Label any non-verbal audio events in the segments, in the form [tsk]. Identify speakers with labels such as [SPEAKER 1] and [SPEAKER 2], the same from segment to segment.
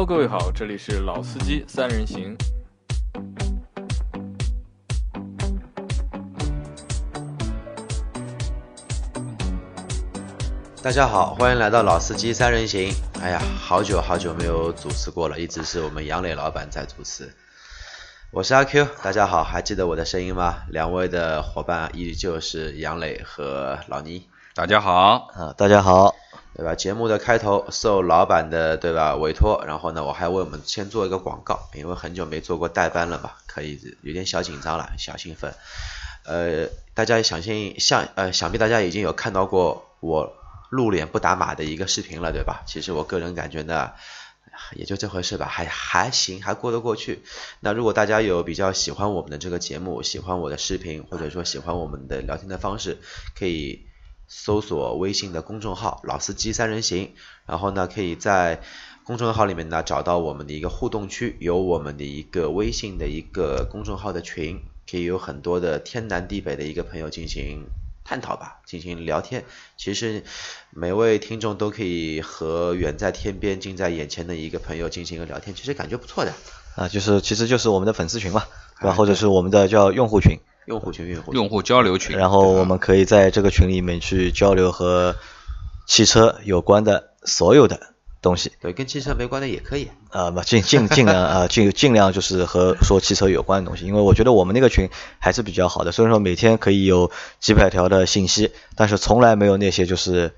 [SPEAKER 1] Hello，各位好，这里是老司机三人行。
[SPEAKER 2] 大家好，欢迎来到老司机三人行。哎呀，好久好久没有主持过了，一直是我们杨磊老板在主持。我是阿 Q，大家好，还记得我的声音吗？两位的伙伴依旧是杨磊和老倪。
[SPEAKER 3] 大家好，
[SPEAKER 4] 啊，大家好，
[SPEAKER 2] 对吧？节目的开头受老板的对吧委托，然后呢，我还为我们先做一个广告，因为很久没做过代班了嘛，可以有点小紧张了，小兴奋。呃，大家相信像呃，想必大家已经有看到过我。露脸不打码的一个视频了，对吧？其实我个人感觉呢，也就这回事吧，还还行，还过得过去。那如果大家有比较喜欢我们的这个节目，喜欢我的视频，或者说喜欢我们的聊天的方式，可以搜索微信的公众号“老司机三人行”，然后呢，可以在公众号里面呢找到我们的一个互动区，有我们的一个微信的一个公众号的群，可以有很多的天南地北的一个朋友进行。探讨吧，进行聊天。其实每位听众都可以和远在天边、近在眼前的一个朋友进行一个聊天，其实感觉不错的。
[SPEAKER 4] 啊，就是其实就是我们的粉丝群嘛，对吧？或者是我们的叫用户群、
[SPEAKER 2] 用户群、用户
[SPEAKER 3] 用户交流群。
[SPEAKER 4] 然后我们可以在这个群里面去交流和汽车有关的所有的。东西
[SPEAKER 2] 对，跟汽车没关的也可以。
[SPEAKER 4] 呃，尽尽尽量啊，尽尽量就是和说汽车有关的东西，因为我觉得我们那个群还是比较好的。虽然说每天可以有几百条的信息，但是从来没有那些就是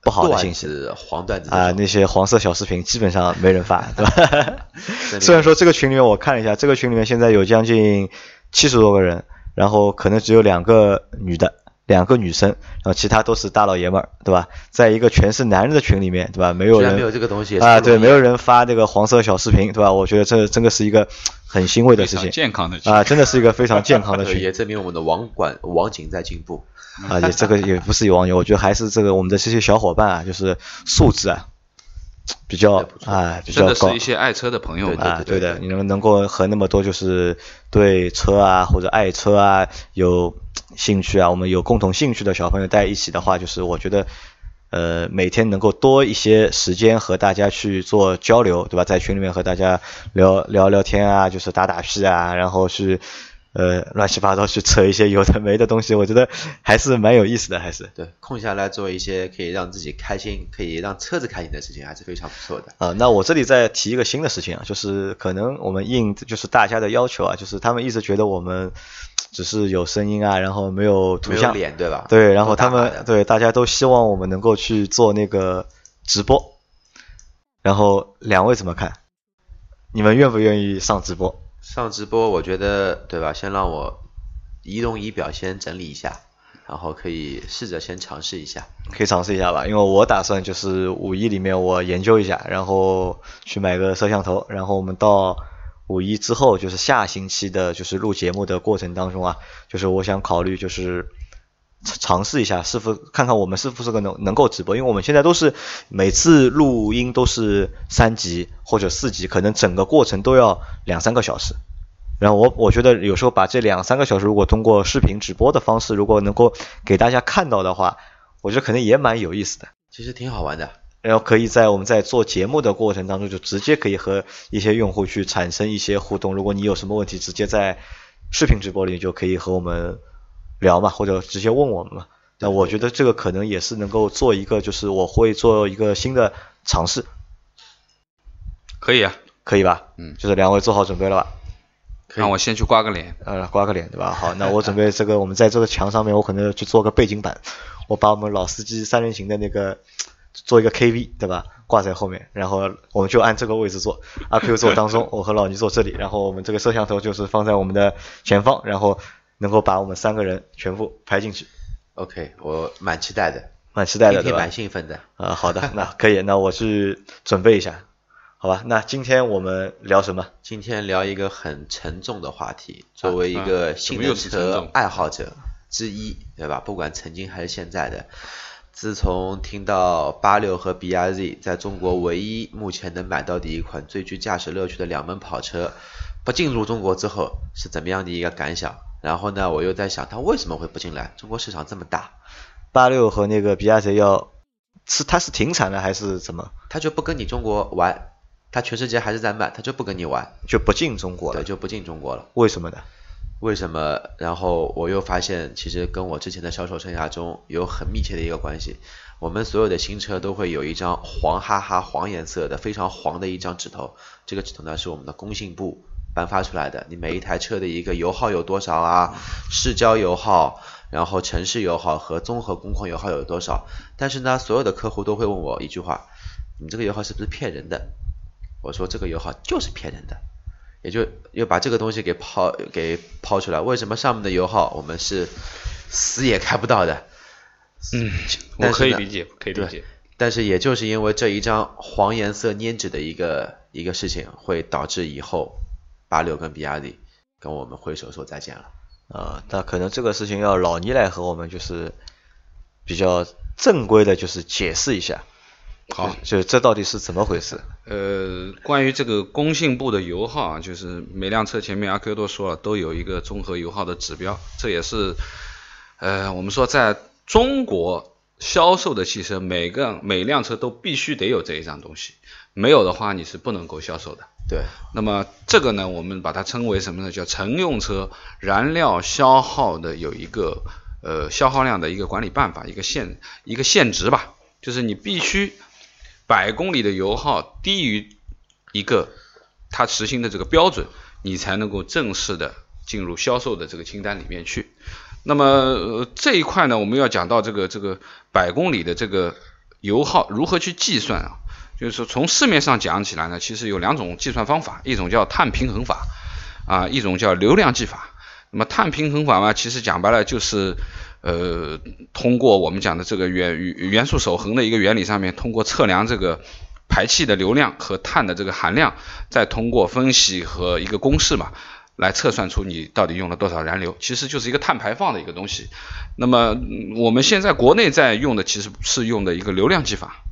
[SPEAKER 4] 不好的信息、
[SPEAKER 2] 黄段子
[SPEAKER 4] 啊，那些黄色小视频基本上没人发，对吧？[laughs] [laughs] 虽然说这个群里面我看了一下，这个群里面现在有将近七十多个人，然后可能只有两个女的。两个女生，然后其他都是大老爷们儿，对吧？在一个全是男人的群里面，对吧？没有人
[SPEAKER 2] 没有这个东西
[SPEAKER 4] 啊，对，没有人发这个黄色小视频，对吧？我觉得这真的是一个很欣慰的事情，
[SPEAKER 3] 健康的
[SPEAKER 4] 啊，真的是一个非常健康的 [laughs] 群，
[SPEAKER 2] 也证明我们的网管网警在进步
[SPEAKER 4] 啊，也这个也不是有网友，我觉得还是这个我们的这些小伙伴啊，就是素质啊。[tsk] 比较啊，比较高，
[SPEAKER 3] 真的是一些爱车的朋友
[SPEAKER 4] 啊，对的，你能能够和那么多就是对车啊或者爱车啊有 [tsk] 兴趣啊，我们有共同兴趣的小朋友在一起的话，就是我觉得呃每天能够多一些时间和大家去做交流，对吧？在群里面和大家聊聊聊天啊，就是打打屁啊，然后去。呃，乱七八糟去扯一些有的没的东西，我觉得还是蛮有意思的，还是
[SPEAKER 2] 对空下来做一些可以让自己开心、可以让车子开心的事情，还是非常不错的。
[SPEAKER 4] 啊，那我这里再提一个新的事情啊，就是可能我们应就是大家的要求啊，就是他们一直觉得我们只是有声音啊，然后没有图像
[SPEAKER 2] 脸，对吧？
[SPEAKER 4] 对，然后他们对大家都希望我们能够去做那个直播，然后两位怎么看？你们愿不愿意上直播？
[SPEAKER 2] 上直播，我觉得对吧？先让我移动仪表先整理一下，然后可以试着先尝试一下。
[SPEAKER 4] 可以尝试一下吧，因为我打算就是五一里面我研究一下，然后去买个摄像头，然后我们到五一之后，就是下星期的，就是录节目的过程当中啊，就是我想考虑就是。尝试一下，是否看看我们是不是个能能够直播？因为我们现在都是每次录音都是三集或者四集，可能整个过程都要两三个小时。然后我我觉得有时候把这两三个小时，如果通过视频直播的方式，如果能够给大家看到的话，我觉得可能也蛮有意思的。
[SPEAKER 2] 其实挺好玩的。
[SPEAKER 4] 然后可以在我们在做节目的过程当中，就直接可以和一些用户去产生一些互动。如果你有什么问题，直接在视频直播里就可以和我们。聊嘛，或者直接问我们嘛。那我觉得这个可能也是能够做一个，就是我会做一个新的尝试。
[SPEAKER 3] 可以啊，
[SPEAKER 4] 可以吧？
[SPEAKER 3] 嗯，
[SPEAKER 4] 就是两位做好准备了吧？
[SPEAKER 3] 让我先去刮个脸。
[SPEAKER 4] 呃，刮个脸对吧？好，那我准备这个，我们在这个墙上面，我可能去做个背景板，我把我们老司机三人行的那个做一个 KV 对吧？挂在后面，然后我们就按这个位置坐。阿 Q 坐当中，[laughs] 我和老倪坐这里，然后我们这个摄像头就是放在我们的前方，然后。能够把我们三个人全部拍进去
[SPEAKER 2] ，OK，我蛮期待的，
[SPEAKER 4] 蛮期待的，
[SPEAKER 2] 对蛮兴奋的。
[SPEAKER 4] 啊，好的，[laughs] 那可以，那我去准备一下，好吧？那今天我们聊什么？
[SPEAKER 2] 今天聊一个很沉重的话题。作为一个新能车爱好者之一，对吧？不管曾经还是现在的，自从听到八六和 BRZ 在中国唯一目前能买到的一款最具驾驶乐趣的两门跑车不进入中国之后，是怎么样的一个感想？然后呢，我又在想，它为什么会不进来？中国市场这么大，
[SPEAKER 4] 八六和那个比亚迪要是它是停产了还是怎么？
[SPEAKER 2] 它就不跟你中国玩，它全世界还是在卖，它就不跟你玩，
[SPEAKER 4] 就不进中国了，
[SPEAKER 2] 对，就不进中国了。
[SPEAKER 4] 为什么呢？
[SPEAKER 2] 为什么？然后我又发现，其实跟我之前的销售生涯中有很密切的一个关系。我们所有的新车都会有一张黄哈哈、黄颜色的非常黄的一张纸头，这个纸头呢是我们的工信部颁发出来的，你每一台车的一个油耗有多少啊？市郊油耗，然后城市油耗和综合工况油耗有多少？但是呢，所有的客户都会问我一句话：你这个油耗是不是骗人的？我说这个油耗就是骗人的，也就又把这个东西给抛给抛出来。为什么上面的油耗我们是死也开不到的？
[SPEAKER 3] 嗯，我可以理解，可以理解。
[SPEAKER 2] 但是也就是因为这一张黄颜色粘纸的一个一个事情，会导致以后八六跟比亚迪跟我们挥手说再见了。
[SPEAKER 4] 啊，那可能这个事情要老倪来和我们就是比较正规的，就是解释一下。
[SPEAKER 3] 好，
[SPEAKER 4] 就这到底是怎么回事？
[SPEAKER 3] 呃，关于这个工信部的油耗啊，就是每辆车前面阿 Q 都说了，都有一个综合油耗的指标，这也是呃我们说在。中国销售的汽车，每个每辆车都必须得有这一张东西，没有的话你是不能够销售的。
[SPEAKER 2] 对。
[SPEAKER 3] 那么这个呢，我们把它称为什么呢？叫乘用车燃料消耗的有一个呃消耗量的一个管理办法，一个限一个限值吧，就是你必须百公里的油耗低于一个它实行的这个标准，你才能够正式的进入销售的这个清单里面去。那么这一块呢，我们要讲到这个这个百公里的这个油耗如何去计算啊？就是从市面上讲起来呢，其实有两种计算方法，一种叫碳平衡法啊，一种叫流量计法。那么碳平衡法嘛，其实讲白了就是呃，通过我们讲的这个元元素守恒的一个原理上面，通过测量这个排气的流量和碳的这个含量，再通过分析和一个公式嘛。来测算出你到底用了多少燃油，其实就是一个碳排放的一个东西。那么我们现在国内在用的其实是用的一个流量计法。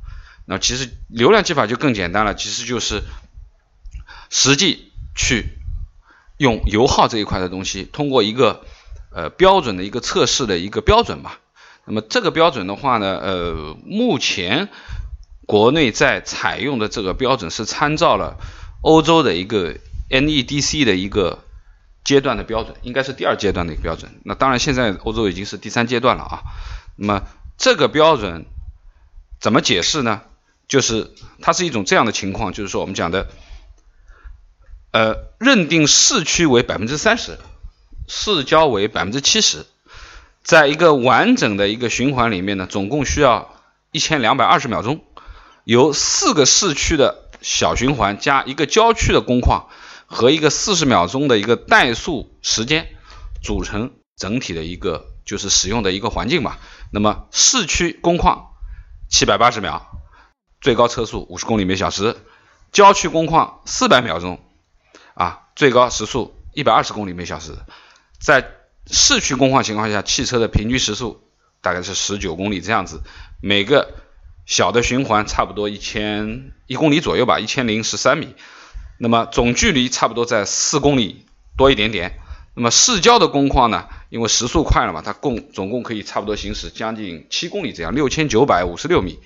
[SPEAKER 3] 那其实流量计法就更简单了，其实就是实际去用油耗这一块的东西，通过一个呃标准的一个测试的一个标准吧。那么这个标准的话呢，呃，目前国内在采用的这个标准是参照了欧洲的一个 NEDC 的一个。阶段的标准应该是第二阶段的一个标准，那当然现在欧洲已经是第三阶段了啊。那么这个标准怎么解释呢？就是它是一种这样的情况，就是说我们讲的，呃，认定市区为百分之三十，市郊为百分之七十，在一个完整的一个循环里面呢，总共需要一千两百二十秒钟，由四个市区的小循环加一个郊区的工况。和一个四十秒钟的一个怠速时间组成整体的一个就是使用的一个环境吧。那么市区工况七百八十秒，最高车速五十公里每小时；郊区工况四百秒钟，啊，最高时速一百二十公里每小时。在市区工况情况下，汽车的平均时速大概是十九公里这样子，每个小的循环差不多一千一公里左右吧，一千零十三米。那么总距离差不多在四公里多一点点。那么市郊的工况呢？因为时速快了嘛，它共总共可以差不多行驶将近七公里这样，六千九百五十六米，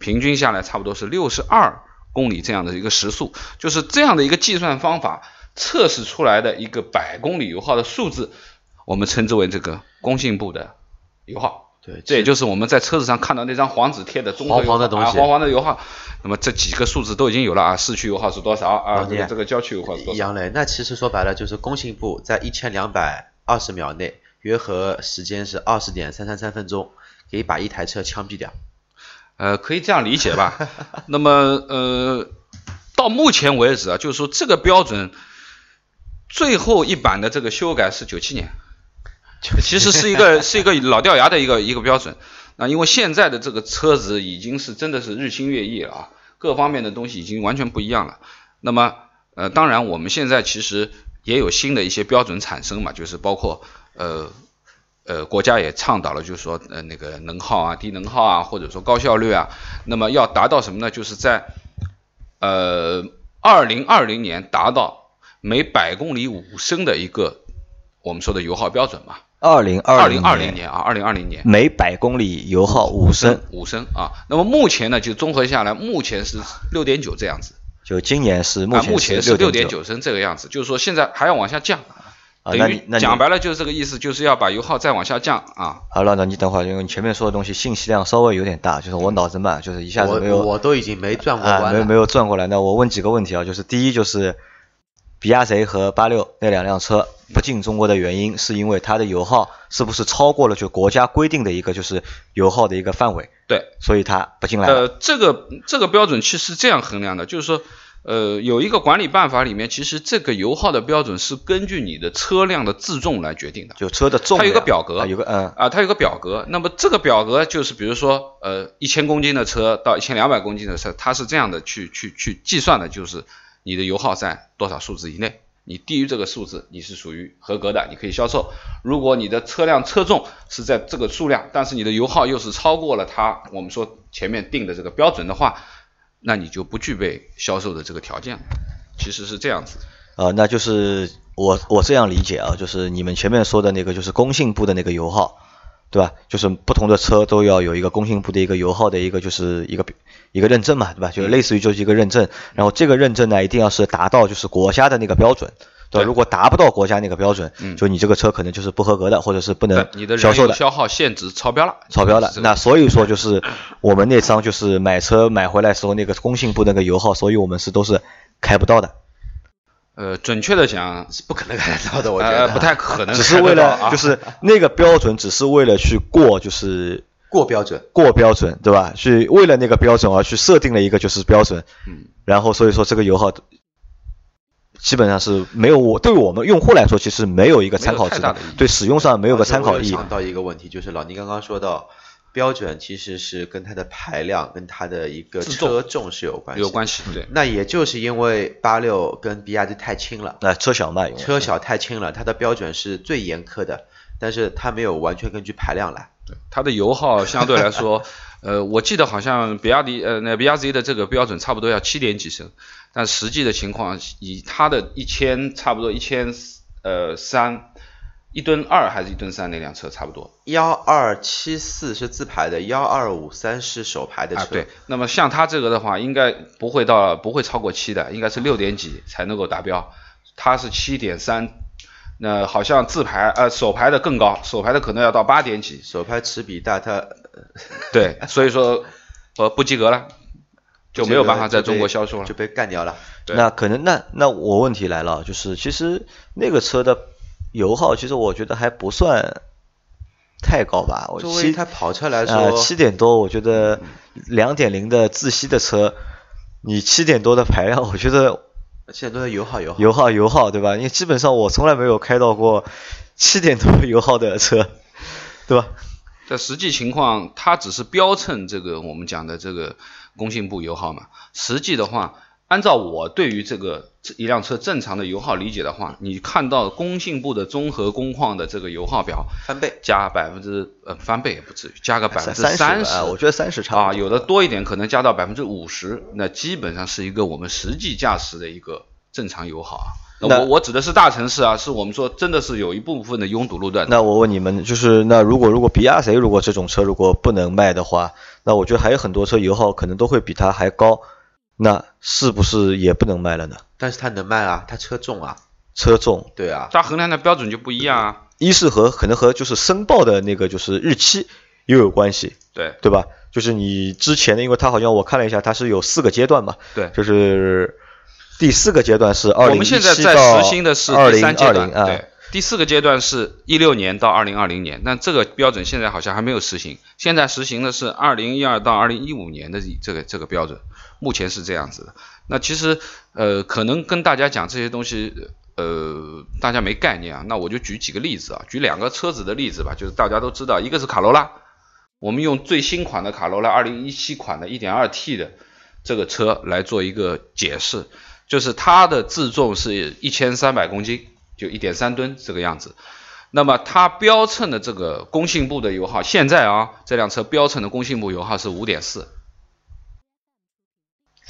[SPEAKER 3] 平均下来差不多是六十二公里这样的一个时速。就是这样的一个计算方法测试出来的一个百公里油耗的数字，我们称之为这个工信部的油耗。
[SPEAKER 2] 对，
[SPEAKER 3] 这也就是我们在车子上看到那张黄纸贴的中
[SPEAKER 2] 黄黄的东西，
[SPEAKER 3] 黄黄的油耗。那么这几个数字都已经有了啊，市区油耗是多少啊？这个这个郊区油耗是多少？
[SPEAKER 2] 杨磊，那其实说白了就是工信部在一千两百二十秒内，约合时间是二十点三三三分钟，可以把一台车枪毙掉。
[SPEAKER 3] 呃，可以这样理解吧？[laughs] 那么呃，到目前为止啊，就是说这个标准最后一版的这个修改是九七年。其实是一个是一个老掉牙的一个一个标准，那因为现在的这个车子已经是真的是日新月异了啊，各方面的东西已经完全不一样了。那么呃，当然我们现在其实也有新的一些标准产生嘛，就是包括呃呃国家也倡导了，就是说呃那个能耗啊、低能耗啊，或者说高效率啊，那么要达到什么呢？就是在呃二零二零年达到每百公里五升的一个我们说的油耗标准嘛。
[SPEAKER 4] 二零
[SPEAKER 3] 二
[SPEAKER 4] 零
[SPEAKER 3] 二零年啊，二零二零年
[SPEAKER 4] 每百公里油耗
[SPEAKER 3] 油五
[SPEAKER 4] 升
[SPEAKER 3] 五升啊。那么目前呢，就综合下来，目前是六点九这样子。
[SPEAKER 4] 就今年是目
[SPEAKER 3] 啊，
[SPEAKER 4] 前
[SPEAKER 3] 目前是
[SPEAKER 4] 六
[SPEAKER 3] 六点九升这个样子，就是说现在还要往下降，等于
[SPEAKER 4] 你那你
[SPEAKER 3] 讲白了就是这个意思，就是要把油耗再往下降啊。
[SPEAKER 4] 好了，那你等会儿，因为你前面说的东西信息量稍微有点大，就是我脑子慢，就是一下子没有
[SPEAKER 2] 我我都已经没转过
[SPEAKER 4] 啊，
[SPEAKER 2] 弯了。
[SPEAKER 4] 没有没有转过来。那我问几个问题啊，就是第一就是比亚迪和八六那两辆车不进中国的原因，是因为它的油耗是不是超过了就国家规定的一个就是油耗的一个范围，
[SPEAKER 3] 对，
[SPEAKER 4] 所以它不进来了。
[SPEAKER 3] 呃，这个这个标准其实是这样衡量的，就是说，呃，有一个管理办法里面，其实这个油耗的标准是根据你的车辆的自重来决定的。
[SPEAKER 4] 就车的重，
[SPEAKER 3] 它有个表格
[SPEAKER 4] 啊有个嗯
[SPEAKER 3] 啊，它有个表格，那么这个表格就是比如说，呃，一千公斤的车到一千两百公斤的车，它是这样的去去去计算的，就是你的油耗在多少数字以内，你低于这个数字，你是属于合格的，你可以销售。如果你的车辆车重是在这个数量，但是你的油耗又是超过了它我们说前面定的这个标准的话，那你就不具备销售的这个条件了。其实是这样子。
[SPEAKER 4] 呃，那就是我我这样理解啊，就是你们前面说的那个就是工信部的那个油耗，对吧？就是不同的车都要有一个工信部的一个油耗的一个就是一个一个认证嘛，对吧？就是类似于就是一个认证，然后这个认证呢一定要是达到就是国家的那个标准。对吧，如果达不到国家那个标准，
[SPEAKER 3] 嗯。
[SPEAKER 4] 就你这个车可能就是不合格的，或者是不能
[SPEAKER 3] 你的
[SPEAKER 4] 销售的。
[SPEAKER 3] 消耗限值超标了，
[SPEAKER 4] 超标了那所以说就是 [laughs] 我们那张就是买车买回来时候那个工信部那个油耗，所以我们是都是开不到的。
[SPEAKER 3] 呃，准确的讲，
[SPEAKER 2] 是不可能开得到的，我觉
[SPEAKER 3] 呃，
[SPEAKER 2] 得 [laughs]
[SPEAKER 3] 不太可能
[SPEAKER 4] 只是为了就是那个标准，只是为了去过就是 [laughs]
[SPEAKER 2] 过标准。
[SPEAKER 4] 过标准，对吧？去为了那个标准而去设定了一个就是标准，
[SPEAKER 3] 嗯，
[SPEAKER 4] 然后所以说这个油耗基本上是没有我对我们用户来说，其实没有一个参考值对使用上没有个参考意义。
[SPEAKER 2] 到一个问题，就是老倪刚刚说到，标准其实是跟它的排量、跟它的一个车重是有关系。
[SPEAKER 3] 有关系，对，
[SPEAKER 2] 那也就是因为八六跟比亚迪太轻了，
[SPEAKER 4] 那车小嘛，
[SPEAKER 2] 车小太轻了，它的标准是最严苛的，但是它没有完全根据排量来。
[SPEAKER 3] 它的油耗相对来说，[laughs] 呃，我记得好像比亚迪呃那比亚迪的这个标准差不多要七点几升，但实际的情况以它的一千差不多一千呃三一吨二还是一吨三那辆车差不多
[SPEAKER 2] 幺二七四是自排的，幺二五三是手排的车。
[SPEAKER 3] 啊，对，那么像它这个的话，应该不会到不会超过七的，应该是六点几才能够达标，它是七点三。那好像自排呃手排的更高，手排的可能要到八点几，
[SPEAKER 2] 手排齿比大，它
[SPEAKER 3] 对，所以说呃不及格了，就没有办法在中国销售了
[SPEAKER 2] 就。被干掉了。
[SPEAKER 3] 对
[SPEAKER 4] 那可能那那我问题来了，就是其实那个车的油耗，其实我觉得还不算太高吧。我
[SPEAKER 2] 作为
[SPEAKER 4] 七
[SPEAKER 2] 一台跑车来说，
[SPEAKER 4] 呃七点多，我觉得两点零的自吸的车，你七点多的排量，我觉得
[SPEAKER 2] 现在都是油耗油耗。
[SPEAKER 4] 油耗油耗对吧？因为基本上我从来没有开到过七点多油耗的车，对吧？
[SPEAKER 3] 这实际情况，它只是标称这个我们讲的这个工信部油耗嘛。实际的话，按照我对于这个这一辆车正常的油耗理解的话，你看到工信部的综合工况的这个油耗表，
[SPEAKER 2] 翻倍。
[SPEAKER 3] 加百分之呃翻倍也不至于，加个百分之
[SPEAKER 4] 三
[SPEAKER 3] 三
[SPEAKER 4] 十，啊我觉得三十差
[SPEAKER 3] 啊，有的多一点，可能加到百分之五十，那基本上是一个我们实际驾驶的一个正常油耗啊。那
[SPEAKER 4] 那
[SPEAKER 3] 我我指的是大城市啊，是我们说真的是有一部分的拥堵路段。
[SPEAKER 4] 那我问你们，就是那如果如果比亚迪如果这种车如果不能卖的话，那我觉得还有很多车油耗可能都会比它还高，那是不是也不能卖了呢？
[SPEAKER 2] 但是它能卖啊，它车重啊，
[SPEAKER 4] 车重，
[SPEAKER 2] 对啊，
[SPEAKER 3] 它衡量的标准就不一样啊。
[SPEAKER 4] 一是和可能和就是申报的那个就是日期又有关系，
[SPEAKER 3] 对
[SPEAKER 4] 对吧？就是你之前的，因为它好像我看了一下，它是有四个阶段嘛，
[SPEAKER 3] 对，
[SPEAKER 4] 就是第四个阶段是二零
[SPEAKER 3] 我们现在在实行的是
[SPEAKER 4] 二零二零啊，
[SPEAKER 3] 对，第四个阶段是一六年到二零二零年，但这个标准现在好像还没有实行，现在实行的是二零一二到二零一五年的这个这个标准，目前是这样子的。那其实呃，可能跟大家讲这些东西。呃，大家没概念啊，那我就举几个例子啊，举两个车子的例子吧，就是大家都知道，一个是卡罗拉，我们用最新款的卡罗拉，二零一七款的一点二 T 的这个车来做一个解释，就是它的自重是一千三百公斤，就一点三吨这个样子。那么它标称的这个工信部的油耗，现在啊这辆车标称的工信部油耗是五点四，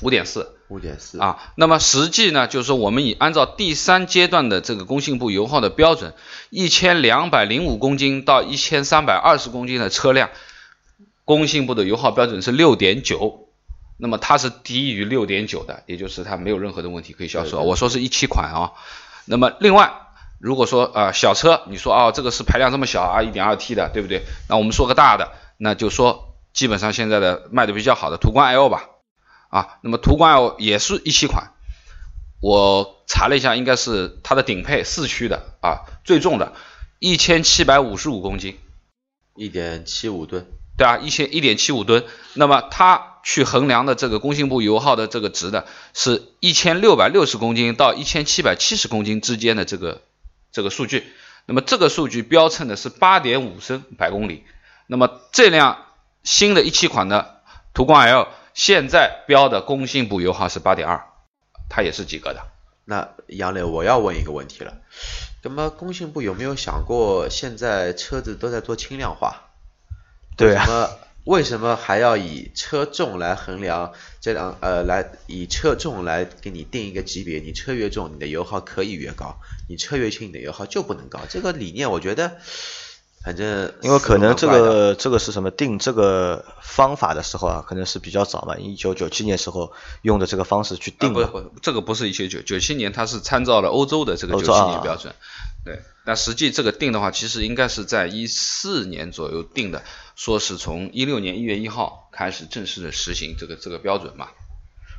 [SPEAKER 3] 五点四。
[SPEAKER 2] 五点四
[SPEAKER 3] 啊，那么实际呢，就是说我们以按照第三阶段的这个工信部油耗的标准，一千两百零五公斤到一千三百二十公斤的车辆，工信部的油耗标准是六点九，那么它是低于六点九的，也就是它没有任何的问题可以销售。
[SPEAKER 2] 对对
[SPEAKER 3] 我说是一七款啊。那么另外，如果说呃小车，你说啊这个是排量这么小啊，一点二 T 的，对不对？那我们说个大的，那就说基本上现在的卖的比较好的途观 L 吧，啊，那么途观 L 也是一七款，我查了一下，应该是它的顶配四驱的啊，最重的，一千七百五十五公斤，
[SPEAKER 2] 一点七五吨，
[SPEAKER 3] 对啊，一千一点七五吨。那么它去衡量的这个工信部油耗的这个值呢，是一千六百六十公斤到一千七百七十公斤之间的这个这个数据。那么这个数据标称的是八点五升百公里。那么这辆新的一七款的途观 L 现在标的工信部油耗是八点二，它也是及格的。
[SPEAKER 2] 那杨磊，我要问一个问题了，那么工信部有没有想过，现在车子都在做轻量化，
[SPEAKER 4] 对啊
[SPEAKER 2] 为什么还要以车重来衡量这辆呃来以车重来给你定一个级别？你车越重，你的油耗可以越高；你车越轻，你的油耗就不能高。这个理念我觉得，反正
[SPEAKER 4] 因为可能这个这个是什么定这个方法的时候啊，可能是比较早嘛，一九九七年时候用的这个方式去定的。
[SPEAKER 3] 啊、不不，这个不是一九九九七年，它是参照了欧洲的这个九七年标准。对，那实际这个定的话，其实应该是在一四年左右定的，说是从一六年一月一号开始正式的实行这个这个标准嘛。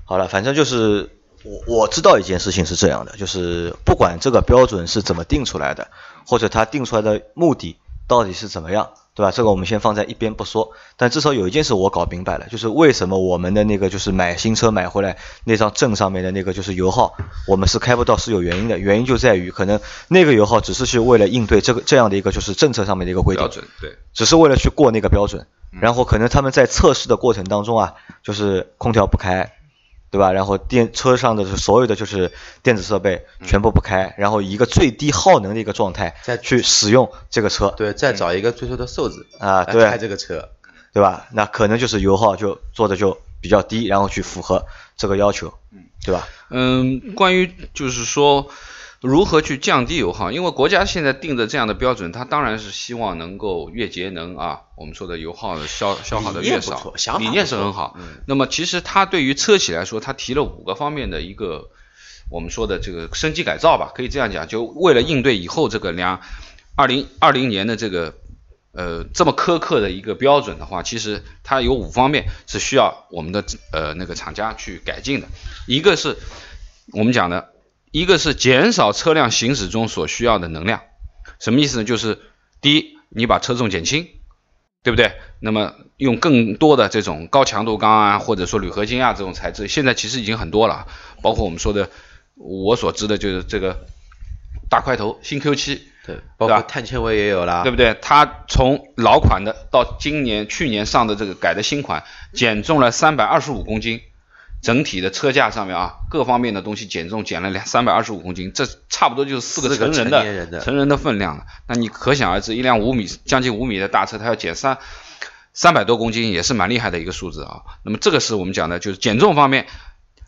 [SPEAKER 4] 好了，反正就是我我知道一件事情是这样的，就是不管这个标准是怎么定出来的，或者它定出来的目的到底是怎么样，对吧？这个我们先放在一边不说。但至少有一件事我搞明白了，就是为什么我们的那个就是买新车买回来那张证上面的那个就是油耗，我们是开不到是有原因的，原因就在于可能那个油耗只是去为了应对这个这样的一个就是政策上面的一个规定
[SPEAKER 3] 标，准对，
[SPEAKER 4] 只是为了去过那个标准，然后可能他们在测试的过程当中啊，就是空调不开，对吧？然后电车上的所有的就是电子设备全部不开，然后以一个最低耗能的一个状态
[SPEAKER 2] 再
[SPEAKER 4] 去使用这个车，
[SPEAKER 2] 对，再找一个最初的瘦子来
[SPEAKER 4] 啊对
[SPEAKER 2] 开这个车，
[SPEAKER 4] 对吧？那可能就是油耗就做的就比较低，然后去符合这个要求，对吧？
[SPEAKER 3] 嗯，关于就是说如何去降低油耗，因为国家现在定的这样的标准，它当然是希望能够越节能啊，我们说的油耗的消消耗的越少。
[SPEAKER 2] 错想，法
[SPEAKER 3] 理念是很好。
[SPEAKER 2] 嗯。
[SPEAKER 3] 那么其实它对于车企来说，它提了五个方面的一个我们说的这个升级改造吧，可以这样讲，就为了应对以后这个两二零二零年的这个呃这么苛刻的一个标准的话，其实它有五方面是需要我们的呃那个厂家去改进的，一个是我们讲的，一个是减少车辆行驶中所需要的能量，什么意思呢？就是第一，你把车重减轻，对不对？那么用更多的这种高强度钢啊，或者说铝合金啊这种材质，现在其实已经很多了，包括我们说的，我所知的就是这个大块头新 Q 七，
[SPEAKER 2] 对，包括碳纤维也有啦，
[SPEAKER 3] 对不对？它从老款的到今年、去年上的这个改的新款，减重了三百二十五公斤，整体的车架上面啊，各方面的东西减重减了两三百二十五公斤，这差不多就是四个成人
[SPEAKER 2] 成年人的
[SPEAKER 3] 成人的分量了。那你可想而知，一辆五米将近五米的大车，它要减三三百多公斤，也是蛮厉害的一个数字啊。那么这个是我们讲的，就是减重方面，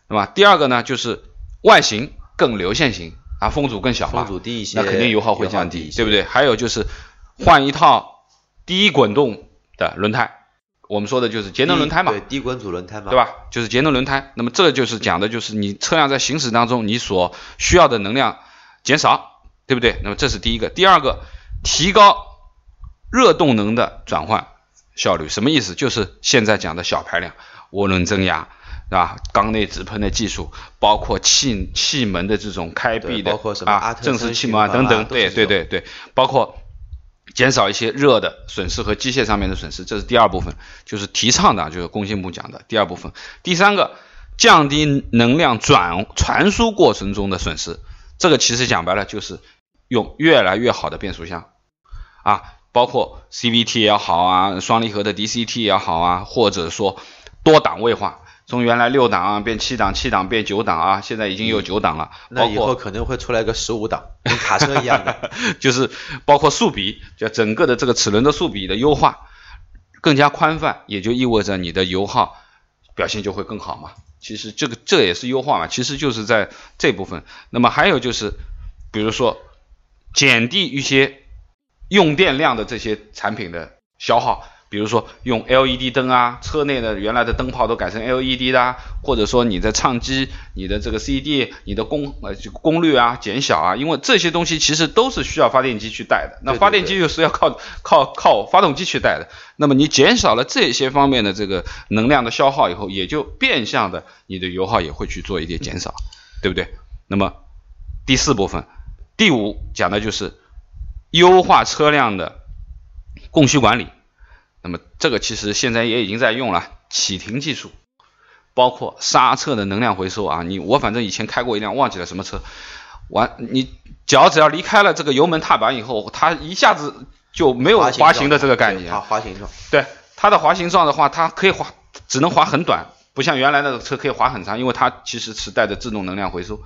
[SPEAKER 3] 那么？第二个呢，就是外形更流线型啊，风阻更小嘛，
[SPEAKER 2] 风阻低一些
[SPEAKER 3] 那肯定油耗会降低，
[SPEAKER 2] 低
[SPEAKER 3] 对不对？还有就是换一套低滚动的轮胎，我们说的就是节能轮胎嘛，
[SPEAKER 2] 对，低滚阻轮胎嘛，
[SPEAKER 3] 对？吧？就是节能轮胎。那么这个就是讲的就是你车辆在行驶当中你所需要的能量减少，对不对？那么这是第一个。第二个，提高热动能的转换效率，什么意思？就是现在讲的小排量涡轮增压。是吧？缸内直喷的技术，包括气气门的这种开闭的，
[SPEAKER 2] 包括什么
[SPEAKER 3] 啊正
[SPEAKER 2] 时
[SPEAKER 3] 气门啊等等，对对对对，包括减少一些热的损失和机械上面的损失，这是第二部分，就是提倡的，就是工信部讲的第二部分。第三个，降低能量转传输过程中的损失，这个其实讲白了就是用越来越好的变速箱啊，包括 CVT 也好啊，双离合的 DCT 也好啊，或者说多档位化。从原来六档啊变七档，七档变九档啊，现在已经有九档了。
[SPEAKER 2] 那以后可能会出来个十五档，跟卡车一样的。[laughs]
[SPEAKER 3] 就是包括速比，就整个的这个齿轮的速比的优化更加宽泛，也就意味着你的油耗表现就会更好嘛。其实这个这也是优化嘛，其实就是在这部分。那么还有就是，比如说减低一些用电量的这些产品的消耗，比如说用 LED 灯啊，车内的原来的灯泡都改成 LED 的啊，或者说你的唱机、你的这个 CD、你的功呃这个功率啊减小啊，因为这些东西其实都是需要发电机去带的。那发电机又是要靠 [laughs] 靠靠发动机去带的。那么你减少了这些方面的这个能量的消耗以后，也就变相的你的油耗也会去做一点减少，对不对？那么第四部分，第五讲的就是优化车辆的供需管理。那么这个其实现在也已经在用了启停技术，包括刹车的能量回收啊。你我反正以前开过一辆忘记了什么车，完你脚只要离开了这个油门踏板以后，它一下子就没有滑行的这个概念。
[SPEAKER 2] 滑滑行状，
[SPEAKER 3] 对它的滑行状的话，它可以滑，只能滑很短，不像原来那个车可以滑很长，因为它其实是带着自动能量回收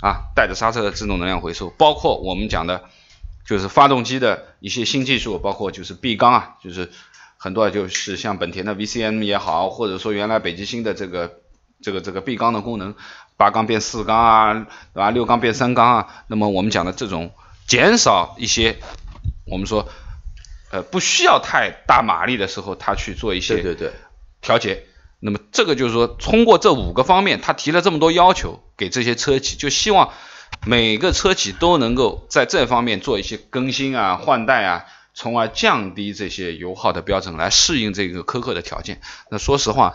[SPEAKER 3] 啊，带着刹车的自动能量回收，包括我们讲的，就是发动机的一些新技术，包括就是闭缸啊，就是很多就是像本田的 VCM 也好，或者说原来北极星的这个这个这个闭缸的功能，八缸变四缸啊，对吧？六缸变三缸啊，那么我们讲的这种减少一些，我们说。呃，不需要太大马力的时候，它去做一些
[SPEAKER 2] 对对对，
[SPEAKER 3] 调节。那么这个就是说，通过这五个方面，他提了这么多要求给这些车企，就希望每个车企都能够在这方面做一些更新啊、换代啊，从而降低这些油耗的标准，来适应这个苛刻的条件。那说实话，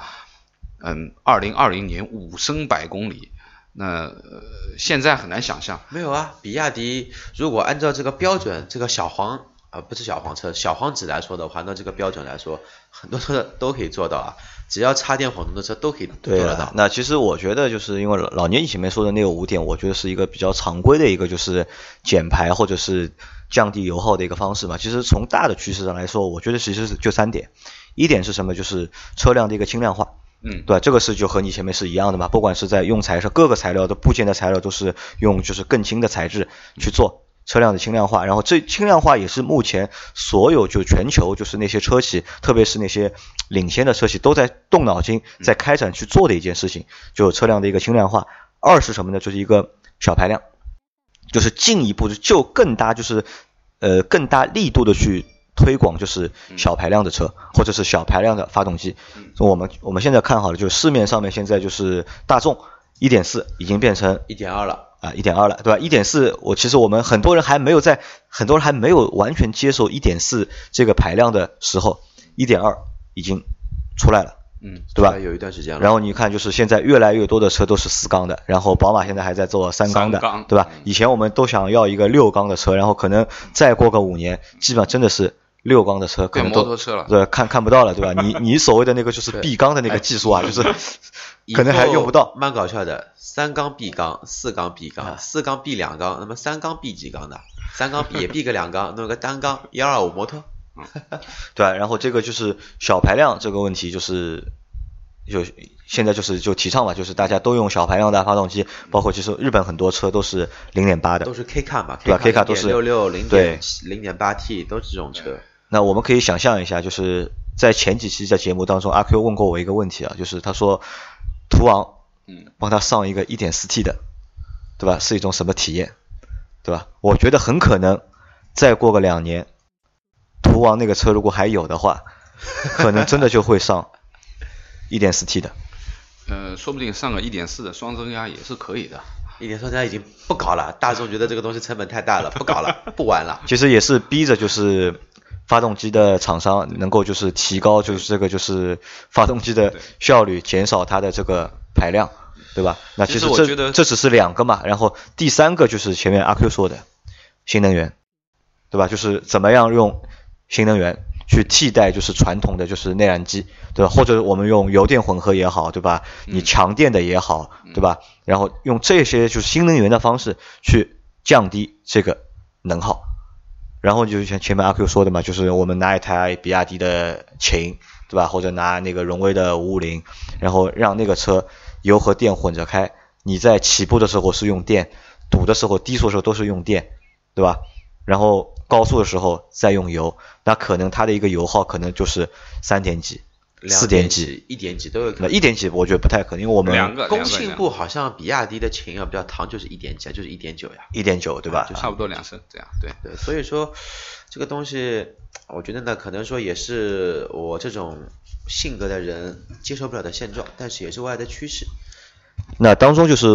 [SPEAKER 3] 嗯，二零二零年五升百公里，那、呃、现在很难想象。
[SPEAKER 2] 没有啊，比亚迪如果按照这个标准，这个小黄啊、不是小黄车，小黄子来说的话，那这个标准来说，很多车都可以做到啊，只要插电混动的车都可以得到，。
[SPEAKER 4] 了那其实我觉得就是因为老老年前面说的那个五点，我觉得是一个比较常规的一个就是减排或者是降低油耗的一个方式嘛。其实从大的趋势上来说，我觉得其实是就三点，一点是什么？就是车辆的一个轻量化。
[SPEAKER 3] 嗯，
[SPEAKER 4] 对吧，这个是就和你前面是一样的嘛，不管是在用材上，各个材料的部件的材料都是用就是更轻的材质去做车辆的轻量化，然后这轻量化也是目前所有就全球就是那些车企，特别是那些领先的车企都在动脑筋在开展去做的一件事情，就是车辆的一个轻量化。二是什么呢？就是一个小排量，就是进一步就更大就是呃更大力度的去推广就是小排量的车，或者是小排量的发动机。我们我们现在看好了，就是市面上面现在就是大众一点四已经变成
[SPEAKER 2] 一点二了，
[SPEAKER 4] 啊一点二了，对吧？一点四，我其实我们很多人还没有在很多人还没有完全接受一点四这个排量的时候，一点二已经出来了。
[SPEAKER 3] 嗯，
[SPEAKER 4] 对吧？
[SPEAKER 2] 有一段时间了。
[SPEAKER 4] 然后你看，就是现在越来越多的车都是四缸的，然后宝马现在还在做三缸的，
[SPEAKER 3] 缸
[SPEAKER 4] 对吧
[SPEAKER 3] 嗯？
[SPEAKER 4] 以前我们都想要一个六缸的车，然后可能再过个五年，基本上真的是六缸的车可能都
[SPEAKER 3] 摩托车了。
[SPEAKER 4] 对看看不到了，对吧？你 [laughs] 你所谓的那个就是
[SPEAKER 2] 对
[SPEAKER 4] B 缸的那个技术啊，就是可能还用不到。
[SPEAKER 2] 蛮搞笑的，三缸 B 缸，四缸 B 缸，
[SPEAKER 4] 啊
[SPEAKER 2] 四缸 B 两缸，那么三缸 B 几缸的？三缸 B 也 B 个两缸，[laughs] 弄个单缸幺二五摩托。
[SPEAKER 4] 对啊，然后这个就是小排量这个问题，就是就现在就是就提倡嘛，就是大家都用小排量的发动机，包括其实日本很多车都是零点八的
[SPEAKER 2] 都。是 K 卡嘛
[SPEAKER 4] 对吧
[SPEAKER 2] K
[SPEAKER 4] 卡都是
[SPEAKER 2] 六六零
[SPEAKER 4] 对
[SPEAKER 2] 点零点八 T 都是这种车。
[SPEAKER 4] 那我们可以想象一下，就是在前几期在节目当中，阿 Q 问过我一个问题啊，就是他说途昂
[SPEAKER 3] 嗯，
[SPEAKER 4] 帮他上一个 1.4T 的，对吧？是一种什么体验，对吧？我觉得很可能再过个两年，途昂那个车如果还有的话，可能真的就会上 [laughs] 1.4T 的。
[SPEAKER 3] 呃，说不定上个一点四的双增压也是可以的。
[SPEAKER 2] 一点说他已经不搞了，大众觉得这个东西成本太大了，不搞了，[laughs] 不玩了。
[SPEAKER 4] 其实也是逼着就是发动机的厂商能够就是提高就是这个就是发动机的效率，减少它的这个排量，对吧？那
[SPEAKER 3] 其
[SPEAKER 4] 其实这
[SPEAKER 3] 实我觉得
[SPEAKER 4] 这只是两个嘛，然后第三个就是前面阿 Q 说的新能源，对吧？就是怎么样用新能源去替代就是传统的就是内燃机，对吧？或者我们用油电混合也好，对吧？你强电的也好，对吧？然后用这些就是新能源的方式去降低这个能耗。然后就像前面阿 Q 说的嘛，就是我们拿一台比亚迪的秦，对吧？或者拿那个荣威的五五零，然后让那个车油和电混着开，你在起步的时候是用电，堵的时候、低速的时候都是用电，对吧？然后高速的时候再用油，那可能它的一个油耗可能就是三点几，四点
[SPEAKER 2] 几
[SPEAKER 4] 几、
[SPEAKER 2] 一点几都有可能。
[SPEAKER 4] 一点几我觉得不太可能，因为我们
[SPEAKER 3] 两个
[SPEAKER 2] 工信部好像比亚迪的秦要比较唐，就是一点几啊，就是一点九呀。
[SPEAKER 4] 一点九对吧？
[SPEAKER 3] 就差不多两升这样，对。
[SPEAKER 2] 对，所以说这个东西，我觉得呢，可能说也是我这种性格的人接受不了的现状，但是也是未来的趋势。
[SPEAKER 4] 那当中就是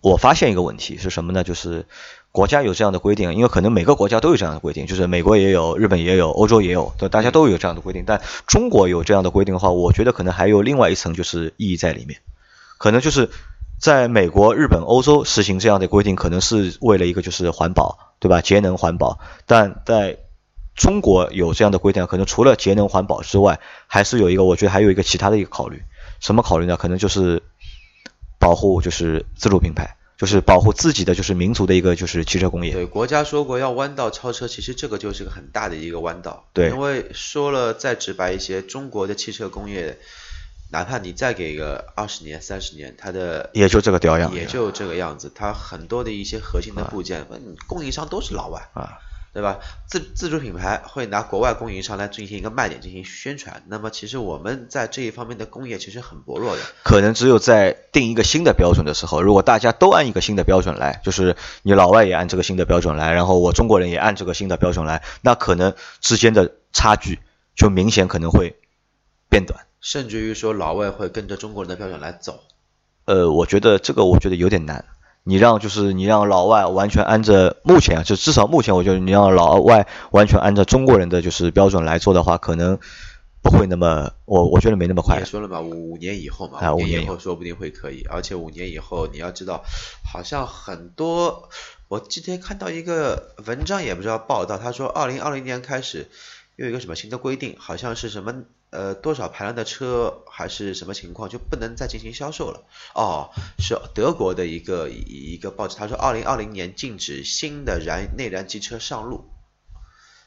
[SPEAKER 4] 我发现一个问题是什么呢？就是国家有这样的规定，因为可能每个国家都有这样的规定，就是美国也有，日本也有，欧洲也有，对，大家都有这样的规定。但中国有这样的规定的话，我觉得可能还有另外一层就是意义在里面，可能就是在美国、日本、欧洲实行这样的规定，可能是为了一个就是环保，对吧？节能环保，但在中国有这样的规定，可能除了节能环保之外，还是有一个，我觉得还有一个其他的一个考虑，什么考虑呢？可能就是保护就是自主品牌，就是保护自己的就是民族的一个就是汽车工业。
[SPEAKER 2] 对，国家说过要弯道超车，其实这个就是个很大的一个弯道。
[SPEAKER 4] 对
[SPEAKER 2] 因为说了再直白一些，中国的汽车工业，哪怕你再给个二十年、三十年，它的
[SPEAKER 4] 也就这个屌样，
[SPEAKER 2] 也就这个样子，它很多的一些核心的部件，嗯供应商都是老外。
[SPEAKER 4] 啊，
[SPEAKER 2] 对吧？自自主品牌会拿国外供应商来进行一个卖点进行宣传，那么其实我们在这一方面的工业其实很薄弱的。
[SPEAKER 4] 可能只有在定一个新的标准的时候，如果大家都按一个新的标准来，就是你老外也按这个新的标准来，然后我中国人也按这个新的标准来，那可能之间的差距就明显可能会变短。
[SPEAKER 2] 甚至于说老外会跟着中国人的标准来走，
[SPEAKER 4] 呃，我觉得这个我觉得有点难。你让就是你让老外完全按着目前啊，就至少目前我觉得你让老外完全按照中国人的就是标准来做的话，可能不会那么我我觉得没那么快
[SPEAKER 2] 也。说了嘛，五年以后嘛，五
[SPEAKER 4] 啊五年后
[SPEAKER 2] 说不定会可以，而且五年以后你要知道，好像很多，我今天看到一个文章也不知道报道，他说二零二零年开始又有一个什么新的规定，好像是什么呃多少排量的车还是什么情况就不能再进行销售了。哦，是德国的一个一一个报纸，他说二零二零年禁止新的燃内燃机车上路。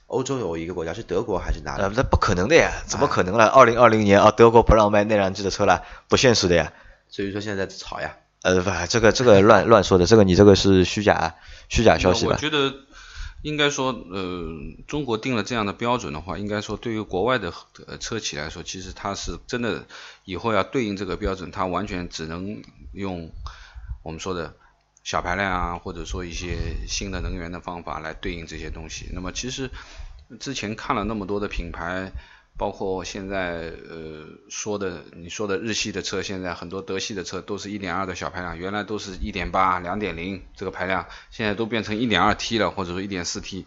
[SPEAKER 2] 欧洲有一个国家是德国还是哪里？
[SPEAKER 4] 呃，那不可能的呀，怎么可能了？二零二零年啊，德国不让卖内燃机的车了，不现实的呀。
[SPEAKER 2] 所以说现在在吵呀。
[SPEAKER 4] 呃，不，这个这个乱乱说的，这个你这个是虚假虚假消息吧？
[SPEAKER 3] 我觉得应该说，呃，中国定了这样的标准的话，应该说对于国外的呃车企来说，其实它是真的以后要对应这个标准，它完全只能用我们说的小排量啊，或者说一些新的能源的方法来对应这些东西。那么其实之前看了那么多的品牌。包括现在呃说的你说的日系的车，现在很多德系的车都是一点二的小排量，原来都是一点八、两点零这个排量，现在都变成一点二 T 了，或者说一点四 T，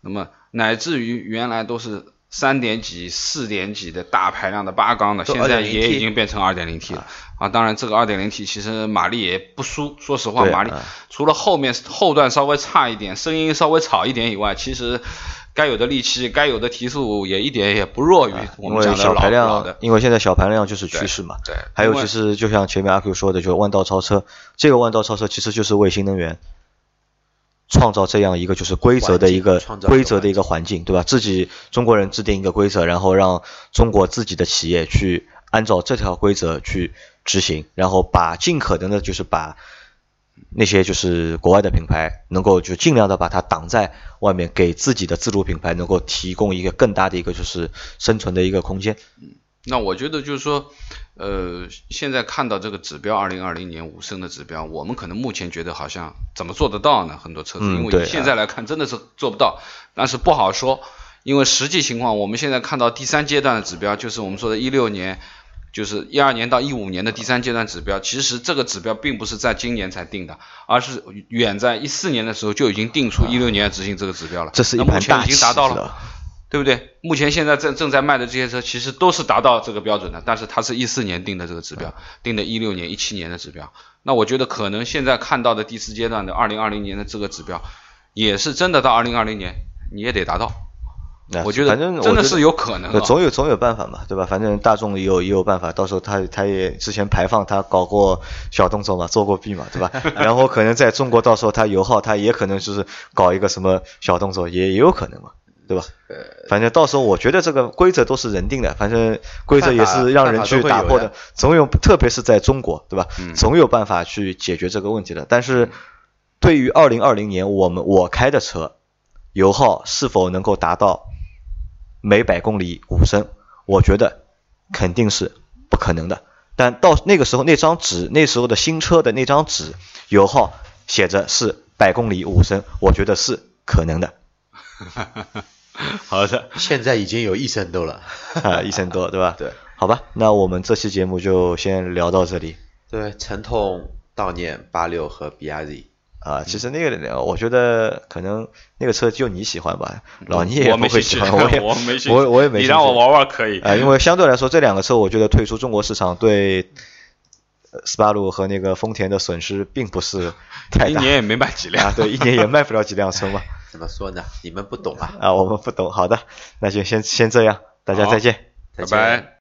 [SPEAKER 3] 那么乃至于原来都是三点几、四点几的大排量的八缸的，现在也已经变成二点零 T 了啊！当然这个二点零 T 其实马力也不输，说实话马力除了后面后段稍微差一点，声音稍微吵一点以外，其实。该有的力气，该有的提速也一点也不弱于我
[SPEAKER 4] 因为
[SPEAKER 3] 们讲的老
[SPEAKER 4] 小排
[SPEAKER 3] 老的
[SPEAKER 4] 量，。因为现在小排量就是趋势嘛。
[SPEAKER 3] 对，
[SPEAKER 4] 还有
[SPEAKER 3] 其实
[SPEAKER 4] 就是，就像前面阿 Q 说的，就是弯道超车。这个弯道超车其实就是为新能源创造这样一个就是规则的一个规则的一个环境，对吧？自己中国人制定一个规则，然后让中国自己的企业去按照这条规则去执行，然后把尽可能的就是把那些就是国外的品牌能够就尽量的把它挡在外面，给自己的自主品牌能够提供一个更大的一个就是生存的一个空间。
[SPEAKER 3] 那我觉得就是说，呃，现在看到这个指标，二零二零年五升的指标，我们可能目前觉得好像怎么做得到呢？很多车子，因为现在来看真的是做不到，但是不好说，因为实际情况，我们现在看到第三阶段的指标，就是我们说的一六年。就是一二年到一五年的第三阶段指标，其实这个指标并不是在今年才定的，而是远在一四年的时候就已经定出一六年要执行这个指标了。
[SPEAKER 4] 这是一盘大棋，
[SPEAKER 3] 已经达到了，对不对？目前现在正正在卖的这些车，其实都是达到这个标准的，但是它是一四年定的这个指标，定的一六年、一七年的指标。那我觉得可能现在看到的第四阶段的二零二零年的这个指标，也是真的到二零二零年你也得达到。
[SPEAKER 4] 那
[SPEAKER 3] 我觉得
[SPEAKER 4] 反正
[SPEAKER 3] 真的是有可能。
[SPEAKER 4] 总有总有办法嘛，对吧？反正大众也有也有办法，到时候他他也之前排放他搞过小动作嘛，做过弊嘛，对吧？[laughs] 然后可能在中国到时候他油耗他也可能就是搞一个什么小动作，也也有可能嘛，对吧？反正到时候我觉得这个规则都是人定的，反正规则也是让人去打破的，总有特别是在中国，对吧？总有办法去解决这个问题的。但是对于二零二零年我们我开的车，油耗是否能够达到每百公里五升，我觉得肯定是不可能的。但到那个时候，那张纸，那时候的新车的那张纸油耗写着是百公里五升，我觉得是可能的。[laughs]
[SPEAKER 3] 好的，
[SPEAKER 2] 现在已经有一升多了。[laughs]
[SPEAKER 4] 啊，一升多，对吧？[laughs]
[SPEAKER 2] 对，
[SPEAKER 4] 好吧，那我们这期节目就先聊到这里。
[SPEAKER 2] 对，沉痛悼念八六和 BRZ。
[SPEAKER 4] 啊，其实那个，我觉得可能那个车就你喜欢吧，老倪也
[SPEAKER 3] 我没
[SPEAKER 4] 不会喜欢，我也 [laughs]
[SPEAKER 3] 我没
[SPEAKER 4] 我我也没。
[SPEAKER 3] 你让我玩玩可以。
[SPEAKER 4] 啊，因为相对来说这两个车，我觉得退出中国市场对呃斯巴鲁和那个丰田的损失并不是 [laughs] 太大
[SPEAKER 3] 一年也没卖几辆
[SPEAKER 4] 啊，对，一年也卖不了几辆车嘛。[laughs]
[SPEAKER 2] 怎么说呢？你们不懂啊。
[SPEAKER 4] 啊，我们不懂。好的，那就先先这样，大家。
[SPEAKER 2] 再见
[SPEAKER 3] 拜拜。